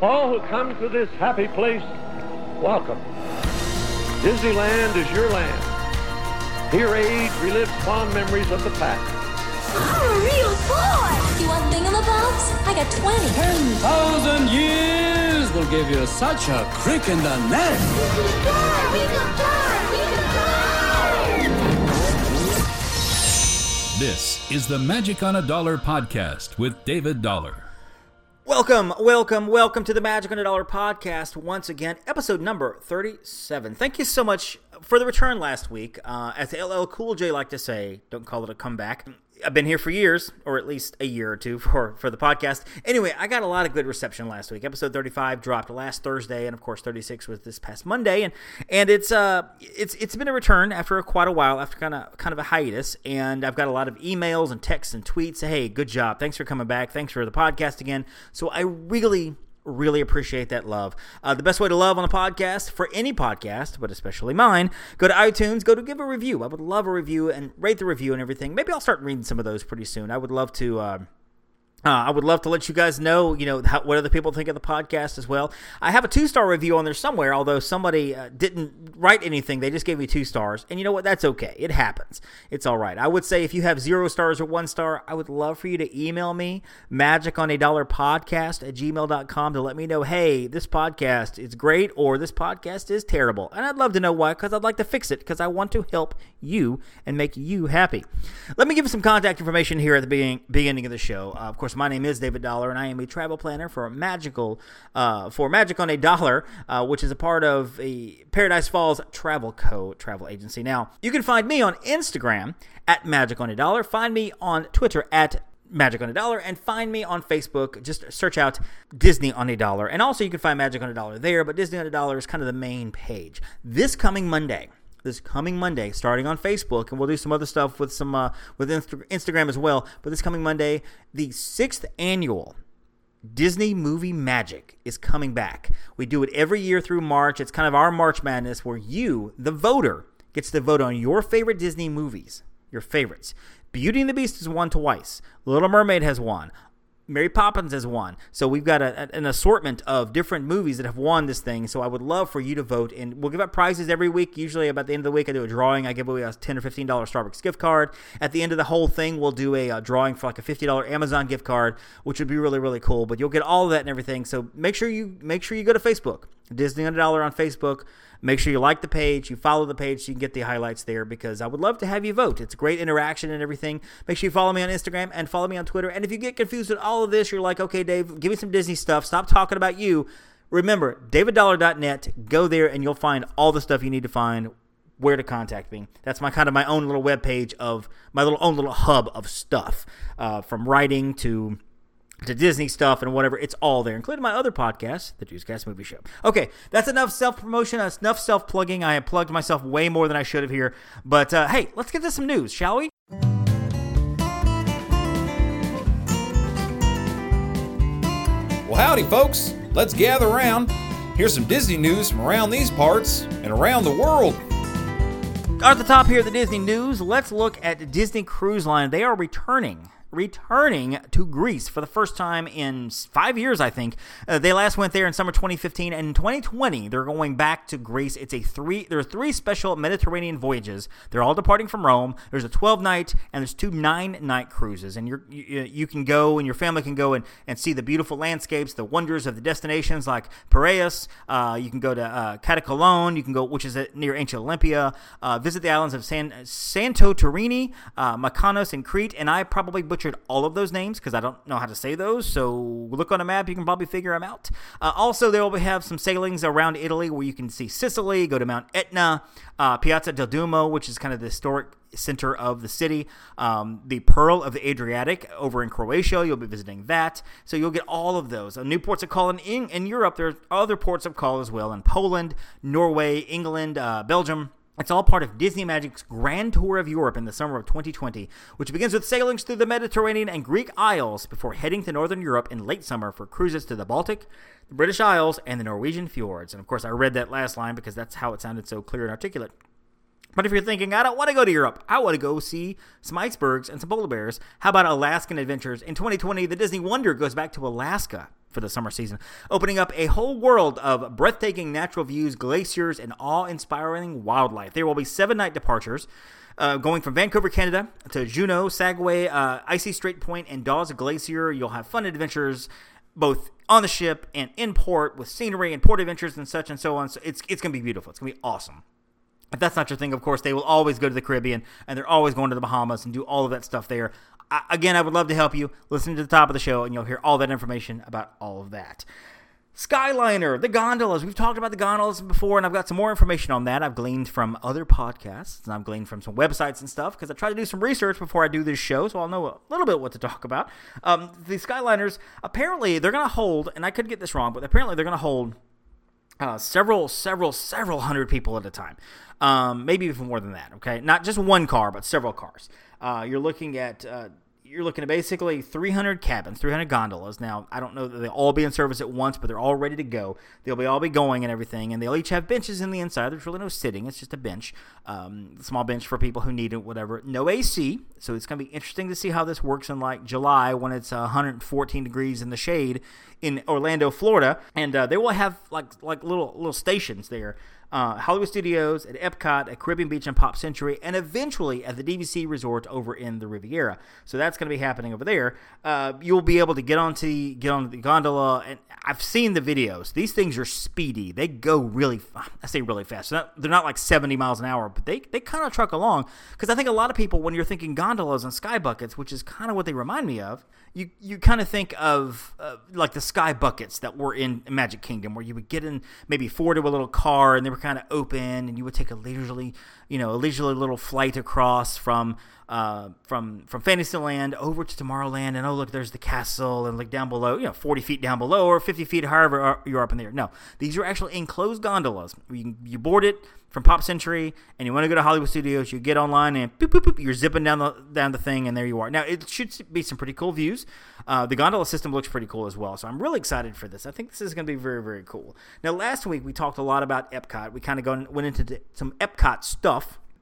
All who come to this happy place, welcome. Disneyland is your land. Here age relives fond memories of the past. I'm a real boy! You want thingamabobs? I got 20. 10,000 years will give you such a crick in the neck. We can fly! We can fly! We can fly! This is the Magic on a Dollar podcast with David Dollar. Welcome, welcome, welcome to the Magic Hundred Dollar podcast once again, episode number 37. Thank you so much for the return last week. Uh, as LL Cool J like to say, don't call it a comeback. I've been here for years, or at least a year or two for, for the podcast. Anyway, I got a lot of good reception last week. Episode 35 dropped last Thursday, and of course 36 was this past Monday. And and it's uh it's it's been a return after quite a while, after kind of kind of a hiatus. And I've got a lot of emails and texts and tweets. Hey, good job, thanks for coming back, thanks for the podcast again. So I really Really appreciate that love. Uh, the best way to love on a podcast, for any podcast, but especially mine, go to iTunes, go to give a review. I would love a review and rate the review and everything. Maybe I'll start reading some of those pretty soon. I would love to. Uh, uh, I would love to let you guys know, you know, how, what other people think of the podcast as well. I have a two star review on there somewhere, although somebody uh, didn't write anything. They just gave me two stars. And you know what? That's okay. It happens. It's all right. I would say if you have zero stars or one star, I would love for you to email me, magic on a dollar podcast at gmail.com to let me know, hey, this podcast is great or this podcast is terrible. And I'd love to know why because I'd like to fix it because I want to help you and make you happy. Let me give you some contact information here at the beginning, beginning of the show. Uh, of course, my name is David Dollar, and I am a travel planner for Magical uh, for Magic on a Dollar, uh, which is a part of a Paradise Falls Travel Co. travel agency. Now, you can find me on Instagram at Magic on a Dollar. Find me on Twitter at Magic on a Dollar and find me on Facebook. Just search out Disney on a Dollar. And also, you can find Magic on a Dollar there, but Disney on a Dollar is kind of the main page. This coming Monday, this coming Monday, starting on Facebook, and we'll do some other stuff with some uh, with Insta- Instagram as well. But this coming Monday, the sixth annual Disney Movie Magic is coming back. We do it every year through March. It's kind of our March Madness where you, the voter, gets to vote on your favorite Disney movies, your favorites. Beauty and the Beast has won twice. Little Mermaid has won. Mary Poppins has won. So we've got a, an assortment of different movies that have won this thing. So I would love for you to vote. And we'll give out prizes every week. Usually about the end of the week, I do a drawing. I give away a $10 or $15 Starbucks gift card. At the end of the whole thing, we'll do a, uh drawing for like a $50 Amazon gift card, which would be really, really cool. But you'll get all of that and everything. So make sure you make sure you go to Facebook. Disney on a Dollar on Facebook. Make sure you like the page, you follow the page so you can get the highlights there because I would love to have you vote. It's great interaction and everything. Make sure you follow me on Instagram and follow me on Twitter. And if you get confused with all of this, you're like, okay, Dave, give me some Disney stuff. Stop talking about you. Remember, daviddollar.net. Go there and you'll find all the stuff you need to find where to contact me. That's my kind of my own little web page of my little own little hub of stuff, uh, from writing to to Disney stuff and whatever. It's all there, including my other podcast, the Juicecast Movie Show. Okay, that's enough self promotion. That's enough self plugging. I have plugged myself way more than I should have here. But uh, hey, let's get to some news, shall we? Well, howdy, folks. Let's gather around. Here's some Disney news from around these parts and around the world. At the top here, the Disney news. Let's look at Disney Cruise Line. They are returning returning to Greece for the first time in five years, I think. Uh, they last went there in summer 2015, and in 2020 they're going back to Greece. It's a three. There are three special Mediterranean voyages. They're all departing from Rome. There's a 12 night and there's two nine night cruises, and you you can go and your family can go and, and see the beautiful landscapes, the wonders of the destinations like Piraeus. Uh, you can go to uh, Katakolon. You can go, which is near ancient Olympia. Uh, visit the islands of San Santorini, uh, Mykonos, and Crete. And I probably butchered all of those names because I don't know how to say those. So look on a map, you can probably figure them out. Uh, also, they will have some sailings around Italy where you can see Sicily, go to Mount Etna, uh, Piazza del Duomo, which is kind of the historic center of the city. Um, the Pearl of the Adriatic over in Croatia, you'll be visiting that. So you'll get all of those. Uh, new ports of call in, in, Europe, there are other ports of call as well in Poland, Norway, England, uh, Belgium. It's all part of Disney Magic's Grand Tour of Europe in the summer of 2020, which begins with sailings through the Mediterranean and Greek Isles before heading to Northern Europe in late summer for cruises to the Baltic, the British Isles, and the Norwegian fjords. And of course, I read that last line because that's how it sounded so clear and articulate. But if you're thinking, I don't want to go to Europe, I want to go see some icebergs and some polar bears, how about Alaskan Adventures? In 2020, the Disney Wonder goes back to Alaska for the summer season, opening up a whole world of breathtaking natural views, glaciers, and awe inspiring wildlife. There will be seven night departures. Uh, going from Vancouver, Canada to Juneau, Skagway, uh, Icy Strait Point, and Dawes Glacier. You'll have fun adventures both on the ship and in port with scenery and port adventures and such and so on. So it's, it's going to be beautiful. It's going to be awesome. If that's not your thing, of course, they will always go to the Caribbean and they're always going to the Bahamas and do all of that stuff there. I, again, I would love to help you. Listen to the top of the show and you'll hear all that information about all of that. Skyliner, the gondolas. We've talked about the gondolas before, and I've got some more information on that. I've gleaned from other podcasts, and I've gleaned from some websites and stuff because I try to do some research before I do this show, so I'll know a little bit what to talk about. Um, the Skyliners, apparently, they're going to hold, and I could get this wrong, but apparently they're going to hold uh, several, several, several hundred people at a time. Um, maybe even more than that, okay? Not just one car, but several cars. Uh, you're looking at. Uh, you're looking at basically 300 cabins, 300 gondolas. Now, I don't know that they'll all be in service at once, but they're all ready to go. They'll be all be going and everything, and they'll each have benches in the inside. There's really no sitting; it's just a bench, um, small bench for people who need it, whatever. No AC, so it's going to be interesting to see how this works in like July when it's 114 degrees in the shade in Orlando, Florida, and uh, they will have like like little little stations there uh, Hollywood Studios, at Epcot, at Caribbean Beach and Pop Century, and eventually at the DVC Resort over in the Riviera. So that's going to be happening over there. Uh, you'll be able to get onto get on the gondola, and I've seen the videos. These things are speedy. They go really, fast. I say really fast. They're not, they're not like 70 miles an hour, but they, they kind of truck along. Because I think a lot of people, when you're thinking gondolas and sky buckets, which is kind of what they remind me of, you you kind of think of uh, like the sky buckets that were in Magic Kingdom, where you would get in maybe four to a little car, and they were kind of open, and you would take a leisurely, you know, a leisurely little flight across from uh, from from Fantasyland over to Tomorrowland, and oh look, there's the castle, and look down below, you know, 40 feet down below or 50 feet, however you're up in there. No, these are actually enclosed gondolas. You, you board it from Pop Century, and you want to go to Hollywood Studios, you get online and boop, boop, boop, you're zipping down the down the thing, and there you are. Now it should be some pretty cool views. Uh, the gondola system looks pretty cool as well, so I'm really excited for this. I think this is going to be very very cool. Now last week we talked a lot about Epcot. We kind of went into some Epcot stuff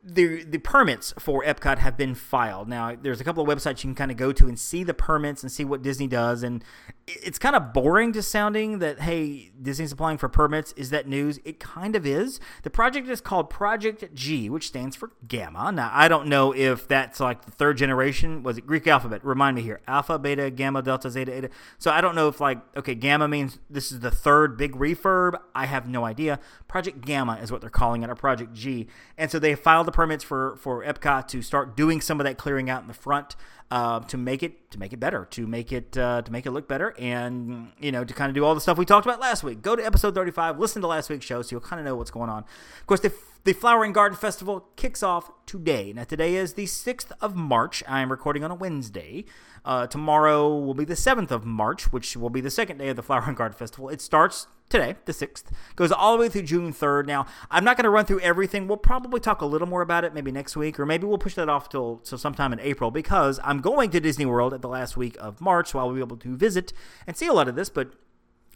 the the permits for Epcot have been filed. Now, there's a couple of websites you can kind of go to and see the permits and see what Disney does. And it's kind of boring to sounding that hey, Disney's applying for permits. Is that news? It kind of is. The project is called Project G, which stands for Gamma. Now, I don't know if that's like the third generation. Was it Greek alphabet? Remind me here: Alpha, Beta, Gamma, Delta, Zeta, Eta. So I don't know if like okay, Gamma means this is the third big refurb. I have no idea. Project Gamma is what they're calling it, or Project G. And so they filed the permits for for Epcot to start doing some of that clearing out in the front uh, to make it to make it better, to make it uh, to make it look better, and you know to kind of do all the stuff we talked about last week. Go to episode thirty five, listen to last week's show, so you'll kind of know what's going on. Of course, the the Flower and Garden Festival kicks off today. Now, today is the 6th of March. I am recording on a Wednesday. Uh, tomorrow will be the 7th of March, which will be the second day of the Flower and Garden Festival. It starts today, the 6th, goes all the way through June 3rd. Now, I'm not going to run through everything. We'll probably talk a little more about it maybe next week, or maybe we'll push that off till, till sometime in April because I'm going to Disney World at the last week of March, so I'll be able to visit and see a lot of this. But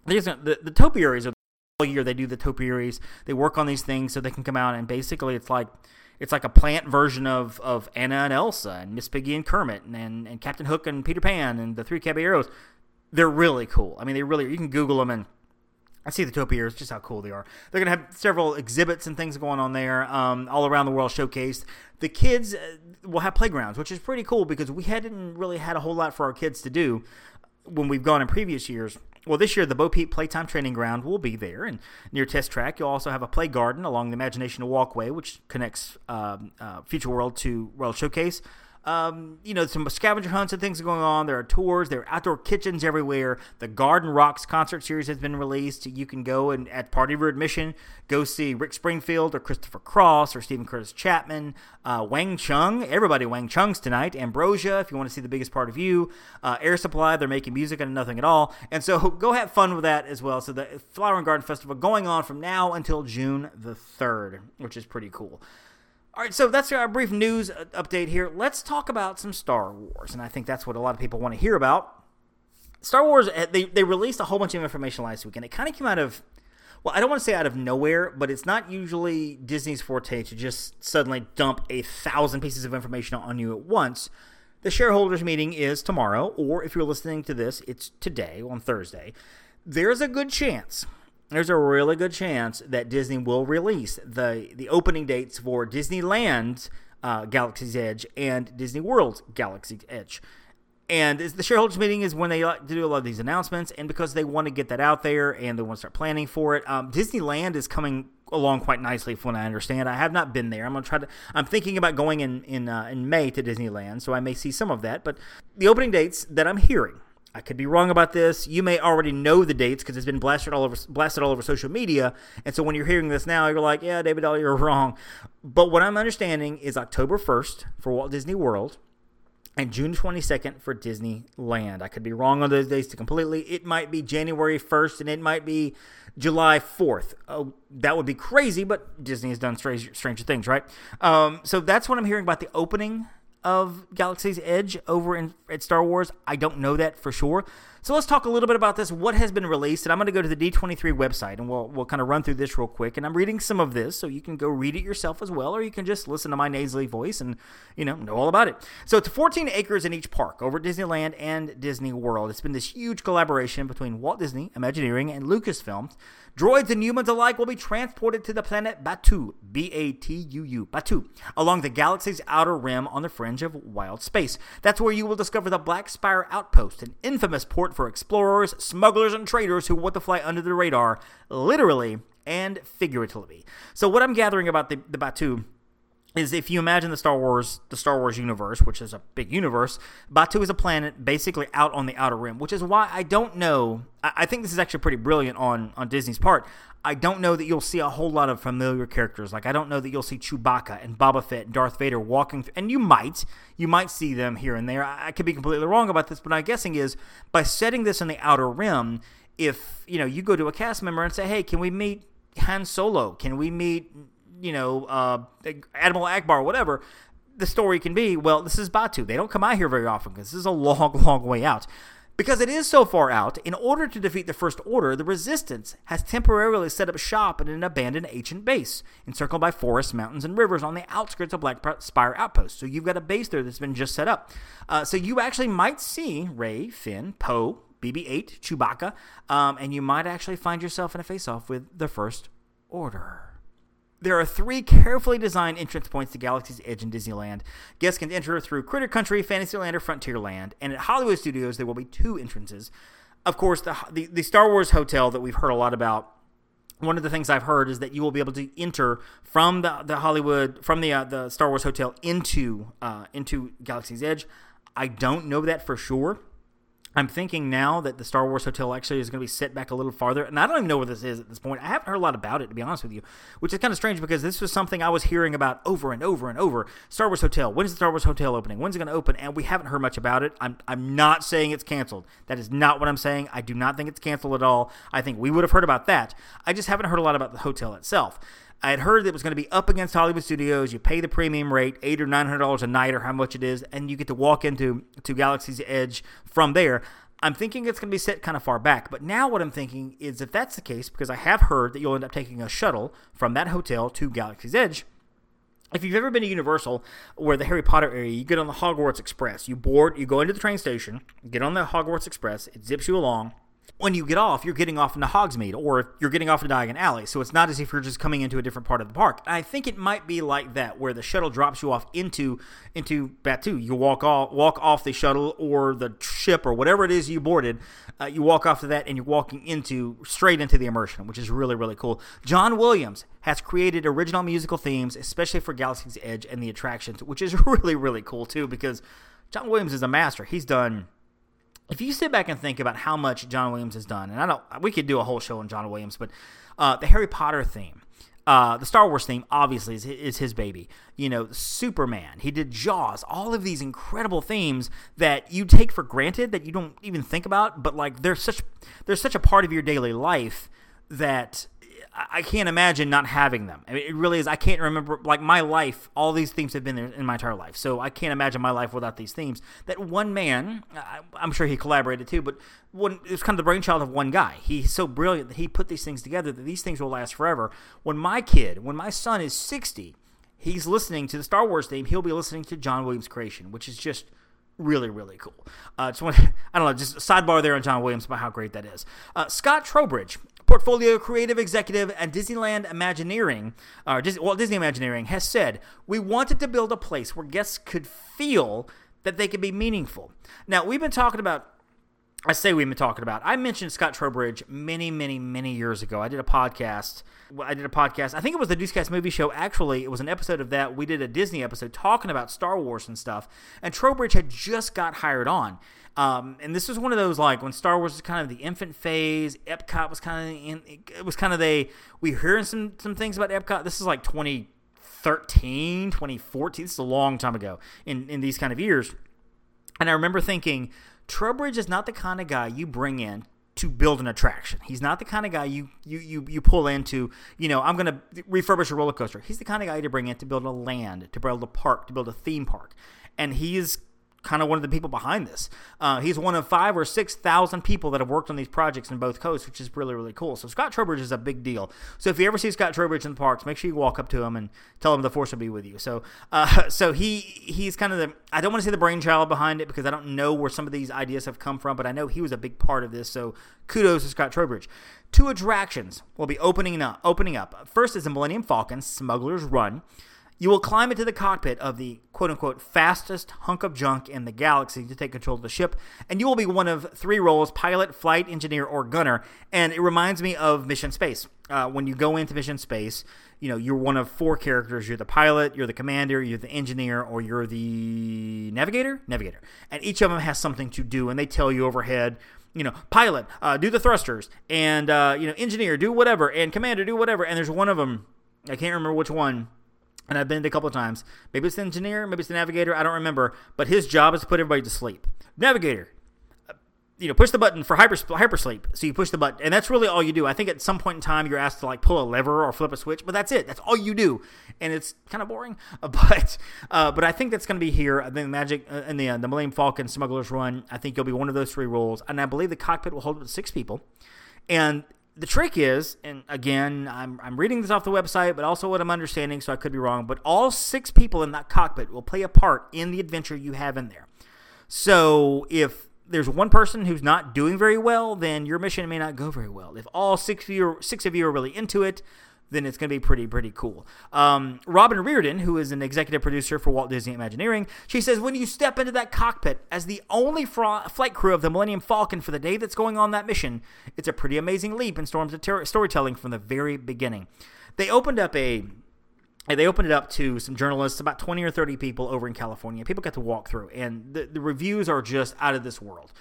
the, the topiaries are all year they do the topiaries. They work on these things so they can come out and basically it's like it's like a plant version of, of Anna and Elsa and Miss Piggy and Kermit and, and, and Captain Hook and Peter Pan and the Three Caballeros. They're really cool. I mean, they really you can Google them and I see the topiaries, just how cool they are. They're gonna have several exhibits and things going on there, um, all around the world showcased. The kids uh, will have playgrounds, which is pretty cool because we hadn't really had a whole lot for our kids to do when we've gone in previous years. Well, this year the Bo Peep Playtime Training Ground will be there, and near Test Track you'll also have a play garden along the Imagination Walkway, which connects um, uh, Future World to World Showcase. Um, you know, some scavenger hunts and things are going on. There are tours. There are outdoor kitchens everywhere. The Garden Rocks concert series has been released. You can go and at party of admission, go see Rick Springfield or Christopher Cross or Steven Curtis Chapman, uh, Wang Chung. Everybody Wang Chung's tonight. Ambrosia, if you want to see the biggest part of you. Uh, Air Supply, they're making music and nothing at all. And so go have fun with that as well. So the Flower and Garden Festival going on from now until June the 3rd, which is pretty cool. All right, so that's our brief news update here. Let's talk about some Star Wars, and I think that's what a lot of people want to hear about. Star Wars, eh, they, they released a whole bunch of information last week, and it kind of came out of well, I don't want to say out of nowhere, but it's not usually Disney's forte to just suddenly dump a thousand pieces of information on you at once. The shareholders meeting is tomorrow, or if you're listening to this, it's today on Thursday. There's a good chance, there's a really good chance that Disney will release the the opening dates for Disneyland uh, Galaxy's Edge and Disney World Galaxy's Edge. And the shareholders meeting is when they like to do a lot of these announcements, and because they want to get that out there and they want to start planning for it. Um, Disneyland is coming along quite nicely, from what I understand. I have not been there. I'm gonna try to. I'm thinking about going in in uh, in May to Disneyland, so I may see some of that. But the opening dates that I'm hearing, I could be wrong about this. You may already know the dates because it's been blasted all over blasted all over social media. And so when you're hearing this now, you're like, "Yeah, David you're wrong." But what I'm understanding is October 1st for Walt Disney World and June 22nd for Disneyland. I could be wrong on those days completely. It might be January 1st and it might be July 4th. Oh, that would be crazy, but Disney has done strange, stranger things, right? Um, so that's what I'm hearing about the opening of Galaxy's Edge over in at Star Wars. I don't know that for sure. So let's talk a little bit about this. What has been released? And I'm going to go to the D23 website and we'll we'll kind of run through this real quick. And I'm reading some of this, so you can go read it yourself as well, or you can just listen to my nasally voice and you know know all about it. So it's 14 acres in each park over Disneyland and Disney World. It's been this huge collaboration between Walt Disney Imagineering and Lucasfilm Droids and humans alike will be transported to the planet Batuu, B A T U U, Batuu, along the galaxy's outer rim on the fringe of wild space. That's where you will discover the Black Spire Outpost, an infamous port for explorers, smugglers, and traders who want to fly under the radar, literally and figuratively. So, what I'm gathering about the, the Batuu is if you imagine the Star Wars the Star Wars universe, which is a big universe, Batuu is a planet basically out on the outer rim, which is why I don't know. I, think this is actually pretty brilliant on on Disney's part. I don't know that you'll see a whole lot of familiar characters. Like I don't know that you'll see Chewbacca and Boba Fett and Darth Vader walking, th- and you might, you might see them here and there. I, I could be completely wrong about this, but my guessing is by setting this in the outer rim, if you know you go to a cast member and say, "Hey, can we meet Han Solo? Can we meet you know, uh, Admiral Ackbar, whatever the story can be, well, this is Batuu. They don't come out here very often because this is a long, long way out. Because it is so far out, in order to defeat the First Order, the Resistance has temporarily set up shop at an abandoned ancient base, encircled by forests, mountains, and rivers on the outskirts of Black Spire Outpost. So you've got a base there that's been just set up. Uh, so you actually might see Rey, Finn, Poe, BB 8, Chewbacca, um, and you might actually find yourself in a face off with the First Order. There are three carefully designed entrance points to Galaxy's Edge in Disneyland. Guests can enter through Critter Country, Fantasyland, or Frontierland, and at Hollywood Studios there will be two entrances. Of course, the, the, the Star Wars hotel that we've heard a lot about one of the things I've heard is that you will be able to enter from the, the Hollywood from the uh, the Star Wars hotel into uh, into Galaxy's Edge. I don't know that for sure. I'm thinking now that the Star Wars Hotel actually is going to be set back a little farther, and I don't even know where this is at this point. I haven't heard a lot about it, to be honest with you, which is kind of strange because this was something I was hearing about over and over and over. Star Wars Hotel. When is the Star Wars Hotel opening? When's it going to open? And we haven't heard much about it. I'm I'm not saying it's canceled. That is not what I'm saying. I do not think it's canceled at all. I think we would have heard about that. I just haven't heard a lot about the hotel itself. I had heard that it was going to be up against Hollywood Studios. You pay the premium rate, eight or nine hundred dollars a night, or how much it is, and you get to walk into to Galaxy's Edge from there. I'm thinking it's going to be set kind of far back. But now what I'm thinking is if that's the case, because I have heard that you'll end up taking a shuttle from that hotel to Galaxy's Edge. If you've ever been to Universal, where the Harry Potter area, you get on the Hogwarts Express. You board, you go into the train station, get on the Hogwarts Express, it zips you along, when you get off, you're getting off into Hogsmeade or you're getting off into Diagon Alley. So it's not as if you're just coming into a different part of the park. I think it might be like that, where the shuttle drops you off into into Batuu. You walk off walk off the shuttle or the ship or whatever it is you boarded. Uh, you walk off to that and you're walking into straight into the immersion, which is really really cool. John Williams has created original musical themes, especially for Galaxy's Edge and the attractions, which is really really cool too because John Williams is a master. He's done if you sit back and think about how much John Williams has done, and I don't, we could do a whole show on John Williams, but uh, the Harry Potter theme, uh, the Star Wars theme, obviously is, is his baby. You know, Superman, he did Jaws, all of these incredible themes that you take for granted that you don't even think about, but like they're such, they're such a part of your daily life that I can't imagine not having them. I mean, it really is. I can't remember like my life. All these themes have been there in my entire life, so I can't imagine my life without these themes. That one man, I, I'm sure he collaborated too, but one it was kind of the brainchild of one guy. He's so brilliant that he put these things together that these things will last forever. When my kid, when my son is 60, he's listening to the Star Wars theme. He'll be listening to John Williams' creation, which is just really really cool. Uh, just I don't know, just a sidebar there on John Williams about how great that is. Uh, Scott Trowbridge, portfolio creative executive at Disneyland Imagineering, uh, or Disney, Walt Disney Imagineering, has said we wanted to build a place where guests could feel that they could be meaningful. Now we've been talking about I say we've been talking about. I mentioned Scott Trowbridge many, many, many years ago. I did a podcast. I did a podcast. I think it was the Newscast Movie Show. Actually, it was an episode of that. We did a Disney episode talking about Star Wars and stuff. And Trowbridge had just got hired on. Um, and this was one of those like when Star Wars was kind of the infant phase. Epcot was kind of in, it was kind of they we hearing some some things about Epcot. This is like 2013, 2014. This is a long time ago in in these kind of years. And I remember thinking Trowbridge is not the kind of guy you bring in to build an attraction. He's not the kind of guy you you you, you pull into, you know, I'm going to refurbish a roller coaster. He's the kind of guy to bring in to build a land, to build a park, to build a theme park. And he is kind of one of the people behind this. Uh, he's one of five or six thousand people that have worked on these projects in both coasts, which is really really cool. So Scott Trowbridge is a big deal. So if you ever see Scott Trowbridge in the parks, make sure you walk up to him and tell him the force will be with you. So uh, so he he's kind of the I don't want to say the brainchild behind it because I don't know where some of these ideas have come from, but I know he was a big part of this. So kudos to Scott Trowbridge. Two attractions will be opening up. Opening up. First is the Millennium Falcon Smuggler's Run. You will climb into the cockpit of the quote unquote fastest hunk of junk in the galaxy to take control of the ship, and you will be one of three roles pilot, flight engineer, or gunner. And it reminds me of Mission Space. Uh, when you go into Mission Space, you know, you're one of four characters. You're the pilot, you're the commander, you're the engineer, or you're the navigator? Navigator. And each of them has something to do, and they tell you overhead you know, pilot, uh, do the thrusters, and uh, you know, engineer, do whatever, and commander, do whatever. And there's one of them, I can't remember which one, and I've been a couple of times. Maybe it's the engineer, maybe it's the navigator, I don't remember. But his job is to put everybody to sleep. Navigator, you know, push the button for hyper hypersleep. So you push the button, and that's really all you do. I think at some point in time you're asked to like pull a lever or flip a switch, but that's it. That's all you do, and it's kind of boring. But uh, but I think that's going to be here. I think Magic uh, in the uh, the Millennium Falcon Smuggler's Run. I think you'll be one of those three roles, and I believe the cockpit will hold up to six people. And the trick is, and again, I'm, I'm reading this off the website, but also what I'm understanding, so I could be wrong, but all six people in that cockpit will play a part in the adventure you have in there. So if there's one person who's not doing very well, then your mission may not go very well. If all six of you, six of you are really into it, then it's going to be pretty, pretty cool. Um, Robin Reardon, who is an executive producer for Walt Disney Imagineering, she says, when you step into that cockpit as the only fra- flight crew of the Millennium Falcon for the day that's going on that mission, it's a pretty amazing leap in storms of ter- storytelling from the very beginning. They opened up a they opened it up to some journalists, about 20 or 30 people over in California. People got to walk through, and the, the reviews are just out of this world.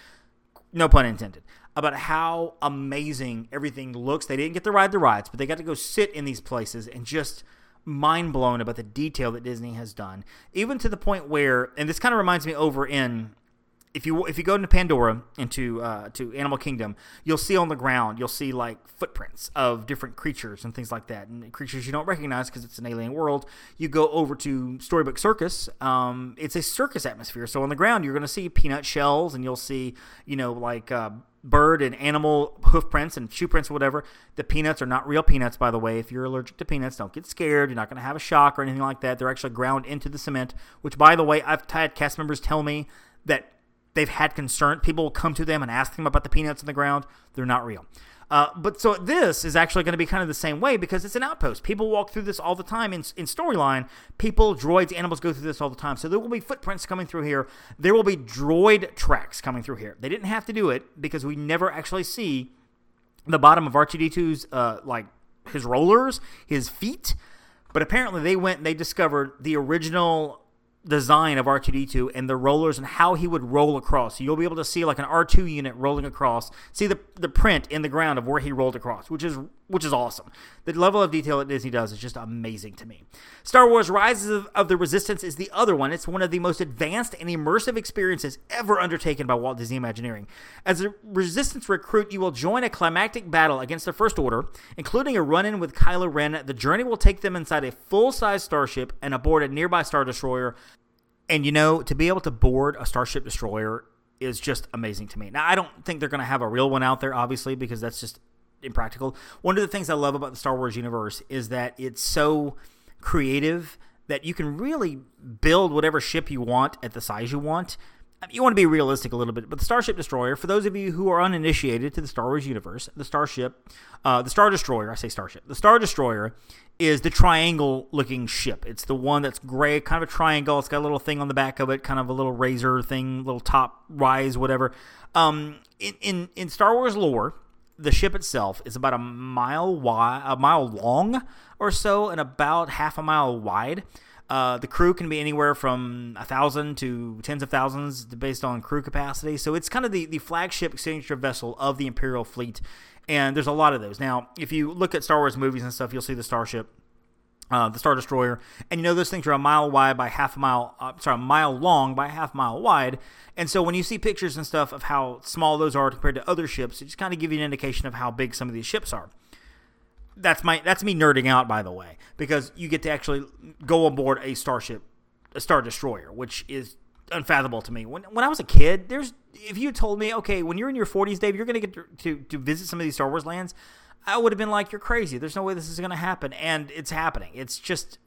No pun intended about how amazing everything looks. They didn't get to ride the rides, but they got to go sit in these places and just mind blown about the detail that Disney has done. Even to the point where, and this kind of reminds me over in if you if you go into Pandora into uh, to Animal Kingdom, you'll see on the ground you'll see like footprints of different creatures and things like that, and creatures you don't recognize because it's an alien world. You go over to Storybook Circus, um, it's a circus atmosphere. So on the ground you're going to see peanut shells, and you'll see you know like uh, bird and animal hoof prints and shoe prints or whatever. The peanuts are not real peanuts, by the way. If you're allergic to peanuts, don't get scared. You're not going to have a shock or anything like that. They're actually ground into the cement, which, by the way, I've had cast members tell me that they've had concern. People will come to them and ask them about the peanuts in the ground. They're not real. Uh, but so this is actually going to be kind of the same way because it's an outpost. People walk through this all the time in, in storyline. People, droids, animals go through this all the time. So there will be footprints coming through here. There will be droid tracks coming through here. They didn't have to do it because we never actually see the bottom of R2D2's uh, like his rollers, his feet. But apparently they went and they discovered the original design of R2D2 and the rollers and how he would roll across. You'll be able to see like an R2 unit rolling across, see the, the print in the ground of where he rolled across, which is which is awesome. The level of detail that Disney does is just amazing to me. Star Wars Rises of, of, the Resistance is the other one. It's one of the most advanced and immersive experiences ever undertaken by Walt Disney Imagineering. As a Resistance recruit, you will join a climactic battle against the First Order, including a run in with Kylo Ren. The journey will take them inside a full size starship and aboard a nearby Star Destroyer. And you know, to be able to board a Starship Destroyer is just amazing to me. Now, I don't think they're going to have a real one out there, obviously, because that's just impractical. One of the things I love about the Star Wars universe is that it's so creative that you can really build whatever ship you want at the size you want. You want to be realistic a little bit, but the Starship Destroyer, for those of you who are uninitiated to the Star Wars universe, the Starship, uh, the Star Destroyer, I say Starship, the Star Destroyer is the triangle looking ship. It's the one that's gray, kind of a triangle. It's got a little thing on the back of it, kind of a little razor thing, little top rise, whatever. Um, in, in, in Star Wars lore, the ship itself is about a mile wide, a mile long or so, and about half a mile wide. Uh, the crew can be anywhere from a thousand to tens of thousands, based on crew capacity. So it's kind of the, the flagship signature vessel of the Imperial fleet, and there's a lot of those. Now, if you look at Star Wars movies and stuff, you'll see the Starship uh, the Star Destroyer, and you know those things are a mile wide by half a mile, uh, sorry, a mile long by half mile wide. And so when you see pictures and stuff of how small those are compared to other ships, it just kind of give you an indication of how big some of these ships are. That's my that's me nerding out, by the way, because you get to actually go aboard a starship, a Star Destroyer, which is unfathomable to me. When when I was a kid, there's if you told me, okay, when you're in your 40s, Dave, you're going to get to to visit some of these Star Wars lands. I would have been like, "You're crazy. There's no way this is going to happen," and it's happening. It's just,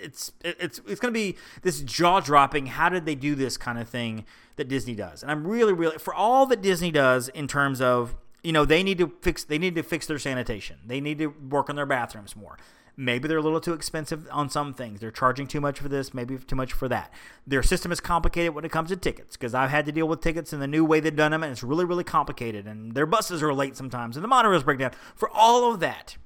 it's it's it's going to be this jaw dropping. How did they do this kind of thing that Disney does? And I'm really, really for all that Disney does in terms of you know they need to fix they need to fix their sanitation. They need to work on their bathrooms more. Maybe they're a little too expensive on some things. They're charging too much for this, maybe too much for that. Their system is complicated when it comes to tickets because I've had to deal with tickets in the new way they've done them, and it's really, really complicated. And their buses are late sometimes, and the monorails break down. For all of that,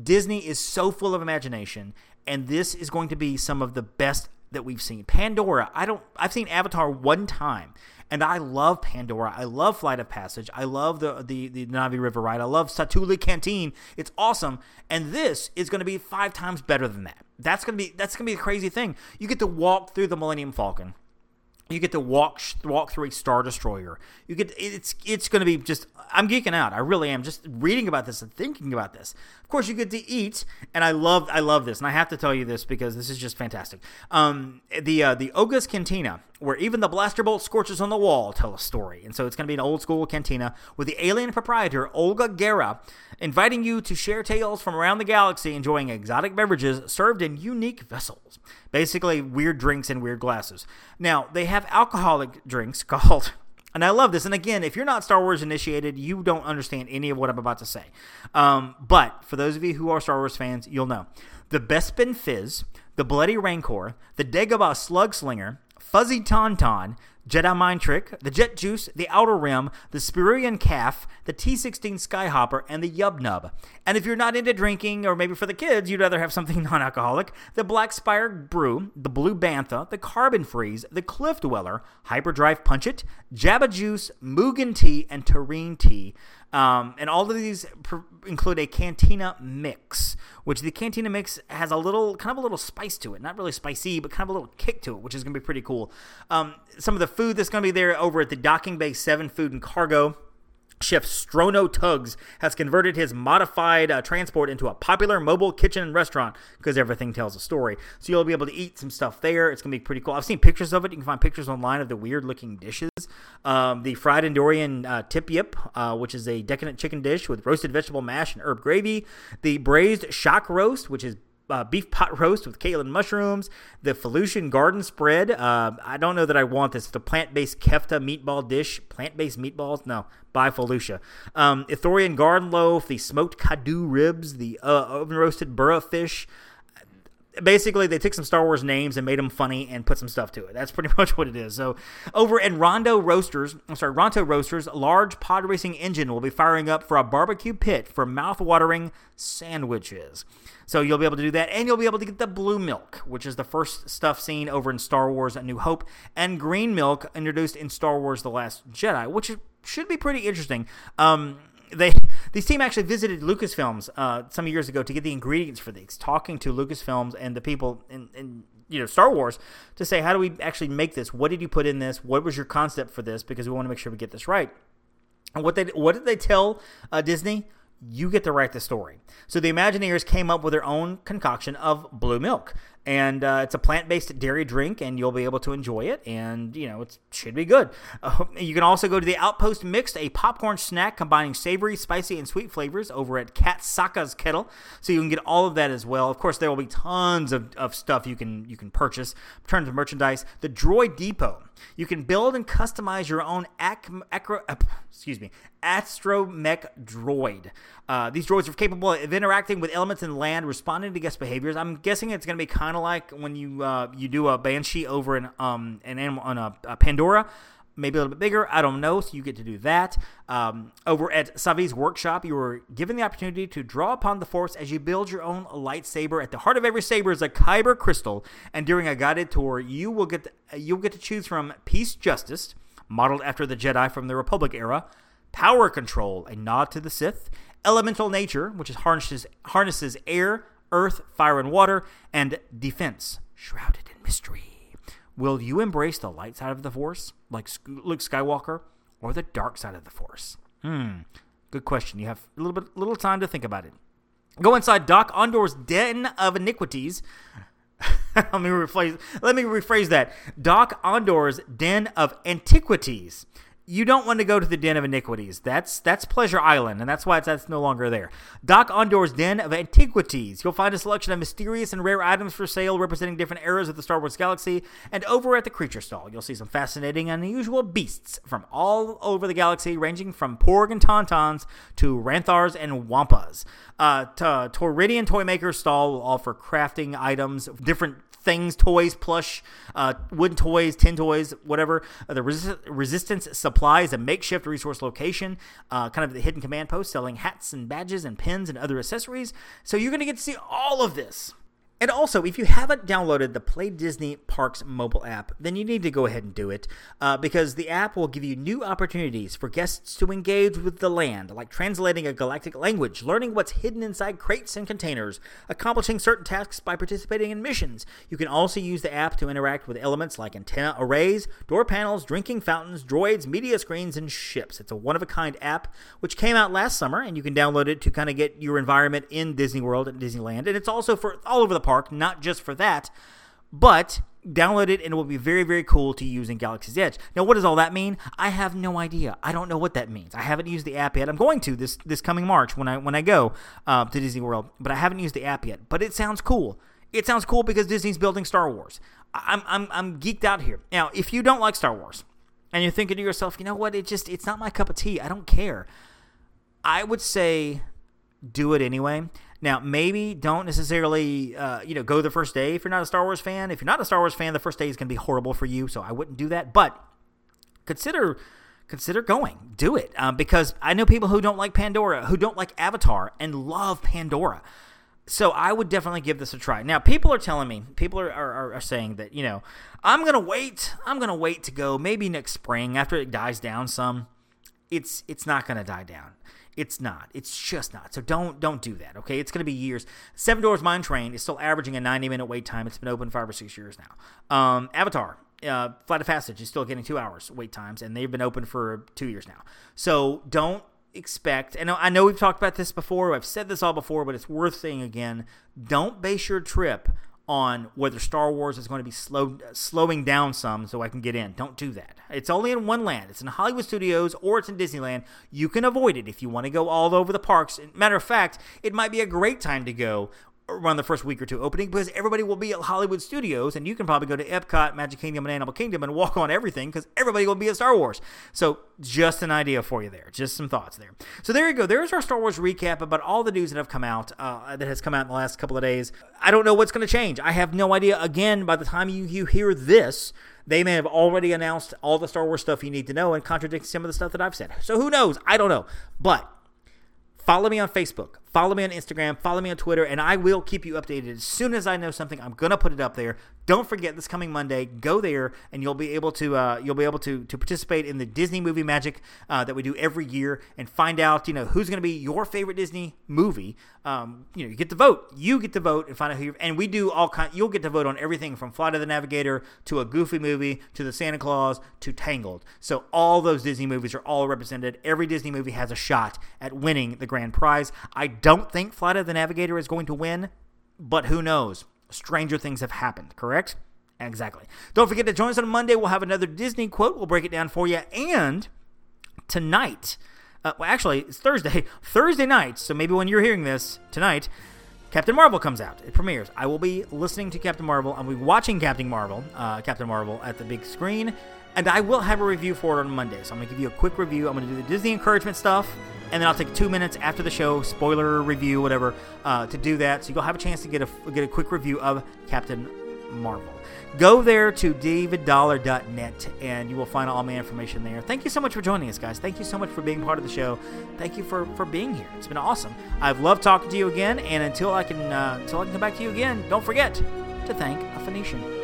Disney is so full of imagination, and this is going to be some of the best that we've seen. Pandora, I don't I've seen Avatar one time and I love Pandora. I love Flight of Passage. I love the the, the Na'vi River ride. I love Satu'li Canteen. It's awesome. And this is going to be five times better than that. That's going to be that's going to be a crazy thing. You get to walk through the Millennium Falcon. You get to walk walk through a star destroyer. You get it's it's going to be just I'm geeking out. I really am just reading about this and thinking about this. Of course, you get to eat, and I love I love this, and I have to tell you this because this is just fantastic. Um, the uh, the Oga's Cantina, where even the blaster bolt scorches on the wall tell a story, and so it's going to be an old school cantina with the alien proprietor Oga Garra inviting you to share tales from around the galaxy, enjoying exotic beverages served in unique vessels. Basically, weird drinks in weird glasses. Now, they have alcoholic drinks called. And I love this. And again, if you're not Star Wars initiated, you don't understand any of what I'm about to say. Um, but for those of you who are Star Wars fans, you'll know. The Bespin Fizz, the Bloody Rancor, the Dagobah Slug Slinger, Fuzzy Tauntaun, Jedi Mind Trick, the Jet Juice, the Outer Rim, the Spiran Caf, the T16 Skyhopper, and the Yub Nub. And if you're not into drinking, or maybe for the kids, you'd rather have something non alcoholic, the Black Spire Brew, the Blue Bantha, the Carbon Freeze, the Cliff Dweller, Hyperdrive Punch It, Jabba Juice, Moogan Tea, and Tareen Tea. Um, and all of these pr- include a cantina mix, which the cantina mix has a little, kind of a little spice to it. Not really spicy, but kind of a little kick to it, which is going to be pretty cool. Um, some of the food that's going to be there over at the Docking Bay 7 Food and Cargo Chef Strono Tuggs has converted his modified uh, transport into a popular mobile kitchen and restaurant because everything tells a story. So you'll be able to eat some stuff there. It's going to be pretty cool. I've seen pictures of it. You can find pictures online of the weird looking dishes. Um, the fried Endorian uh, tip yip, uh, which is a decadent chicken dish with roasted vegetable mash and herb gravy. The braised shaak roast, which is uh, beef pot roast with and mushrooms, the Felucian garden spread. Uh, I don't know that I want this. The plant based kefta meatball dish. Plant based meatballs? No, by Felucia. Um, Ithorian garden loaf, the smoked kaadu ribs, the uh, oven roasted burra fish. Basically, they took some Star Wars names and made them funny and put some stuff to it. That's pretty much what it is. So, over in Rondo Roasters, I'm sorry, Ronto Roasters, large pod racing engine will be firing up for a barbecue pit for mouth-watering sandwiches. So you'll be able to do that, and you'll be able to get the blue milk, which is the first stuff seen over in Star Wars: A New Hope, and green milk introduced in Star Wars: The Last Jedi, which should be pretty interesting. Um, they These team actually visited Lucasfilms uh, some years ago to get the ingredients for these, talking to Lucasfilms and the people in, in you know Star Wars to say how do we actually make this? What did you put in this? What was your concept for this? Because we want to make sure we get this right. And what they what did they tell uh, Disney? You get to write the story. So the Imagineers came up with their own concoction of blue milk, and uh, it's a plant-based dairy drink, and you'll be able to enjoy it, and you know it should be good. Uh, you can also go to the Outpost Mixed, a popcorn snack combining savory, spicy, and sweet flavors over at Kat Saka's Kettle, so you can get all of that as well. Of course, there will be tons of, of stuff you can you can purchase in terms of merchandise. The Droid Depot. You can build and customize your own ac- acro- uh, excuse me, astromech droid. Uh, these droids are capable of interacting with elements in land, responding to guest behaviors. I'm guessing it's going to be kind of like when you uh, you do a banshee over an um an animal on a, a Pandora. Maybe a little bit bigger. I don't know. So you get to do that. Um, over at Savi's workshop, you are given the opportunity to draw upon the Force as you build your own lightsaber. At the heart of every saber is a kyber crystal, and during a guided tour, you will get to, you'll get to choose from Peace Justice, modeled after the Jedi from the Republic era, Power Control, a nod to the Sith, Elemental Nature, which is harnesses harnesses air, earth, fire, and water, and Defense, shrouded in mystery. Will you embrace the light side of the Force, like Luke Skywalker, or the dark side of the Force? Hmm, good question. You have a little bit, little time to think about it. Go inside Dok-Ondar's den of iniquities. let me rephrase. Let me rephrase that. Dok-Ondar's den of antiquities you don't want to go to the Den of Iniquities. That's that's Pleasure Island, and that's why it's, that's no longer there. Dok-Ondar's Den of Antiquities. You'll find a selection of mysterious and rare items for sale representing different eras of the Star Wars galaxy. And over at the Creature Stall, you'll see some fascinating and unusual beasts from all over the galaxy, ranging from Porg and Tauntauns to Rathtars and Wampas. Uh, to Toydarian Toymaker Stall will offer crafting items, different things, toys, plush, uh, wooden toys, tin toys, whatever. Uh, the Resist- Resistance Supply is a makeshift resource location, uh, kind of the hidden command post, selling hats and badges and pins and other accessories. So you're going to get to see all of this and also, if you haven't downloaded the Play Disney Parks mobile app, then you need to go ahead and do it uh, because the app will give you new opportunities for guests to engage with the land, like translating a galactic language, learning what's hidden inside crates and containers, accomplishing certain tasks by participating in missions. You can also use the app to interact with elements like antenna arrays, door panels, drinking fountains, droids, media screens, and ships. It's a one of a kind app which came out last summer, and you can download it to kind of get your environment in Disney World and Disneyland. And it's also for all over the park, not just for that, but download it and it will be very, very cool to use in Galaxy's Edge. Now, what does all that mean? I have no idea. I don't know what that means. I haven't used the app yet. I'm going to this this coming March when I when I go uh, to Disney World, but I haven't used the app yet. But it sounds cool. It sounds cool because Disney's building Star Wars. I'm I'm I'm geeked out here. Now, if you don't like Star Wars and you're thinking to yourself, you know what? It just it's not my cup of tea. I don't care. I would say do it anyway. Now, maybe don't necessarily, uh, you know, go the first day if you're not a Star Wars fan. If you're not a Star Wars fan, the first day is going to be horrible for you, so I wouldn't do that. But consider consider going. Do it um, because I know people who don't like Pandora, who don't like Avatar, and love Pandora. So I would definitely give this a try. Now, people are telling me, people are, are, are saying that, you know, I'm going to wait. I'm going to wait to go maybe next spring after it dies down some. It's it's not going to die down. It's not. It's just not. So don't don't do that. Okay, it's going to be years. Seven Dwarfs Mine Train is still averaging a 90 minute wait time. It's been open five or six years now. Um, Avatar, uh, Flight of Passage is still getting two hours wait times, and they've been open for two years now. So don't expect. And I know we've talked about this before. I've said this all before, but it's worth saying again. Don't base your trip on whether Star Wars is going to be slow, slowing down some so I can get in. Don't do that. It's only in one land. It's in Hollywood Studios or it's in Disneyland. You can avoid it if you want to go all over the parks. Matter of fact, it might be a great time to go around the first week or two opening because everybody will be at Hollywood Studios and you can probably go to Epcot, Magic Kingdom, and Animal Kingdom and walk on everything because everybody will be at Star Wars. So just an idea for you there, just some thoughts there. So there you go. There's our Star Wars recap about all the news that have come out uh, that has come out in the last couple of days. I don't know what's going to change. I have no idea. Again, by the time you you hear this. They may have already announced all the Star Wars stuff you need to know and contradict some of the stuff that I've said. So who knows? I don't know. But follow me on Facebook. Follow me on Instagram, follow me on Twitter, and I will keep you updated as soon as I know something. I'm gonna put it up there. Don't forget this coming Monday. Go there, and you'll be able to uh, you'll be able to to participate in the Disney movie magic uh, that we do every year, and find out you know who's gonna be your favorite Disney movie. Um, you know, you get to vote. You get to vote and find out who. You're, and we do all kind. You'll get to vote on everything from Flight of the Navigator to a Goofy movie to the Santa Claus to Tangled. So all those Disney movies are all represented. Every Disney movie has a shot at winning the grand prize. I don't think Flight of the Navigator is going to win, but who knows? Stranger things have happened, correct? Exactly. Don't forget to join us on Monday. We'll have another Disney quote. We'll break it down for you. And tonight, uh, well, actually, it's Thursday. Thursday night, so maybe when you're hearing this tonight, Captain Marvel comes out. It premieres. I will be listening to Captain Marvel. I'll be watching Captain Marvel, uh, Captain Marvel at the big screen, and I will have a review for it on Monday. So I'm to give you a quick review. I'm to do the Disney encouragement stuff, and then I'll take two minutes after the show, spoiler review, whatever, uh, to do that. So you'll have a chance to get a get a quick review of Captain Marvel. Go there to daviddollar.net and you will find all my information there. Thank you so much for joining us, guys. Thank you so much for being part of the show. Thank you for, for being here. It's been awesome. I've loved talking to you again, and until I can uh, until I can come back to you again, don't forget to thank a Phoenician.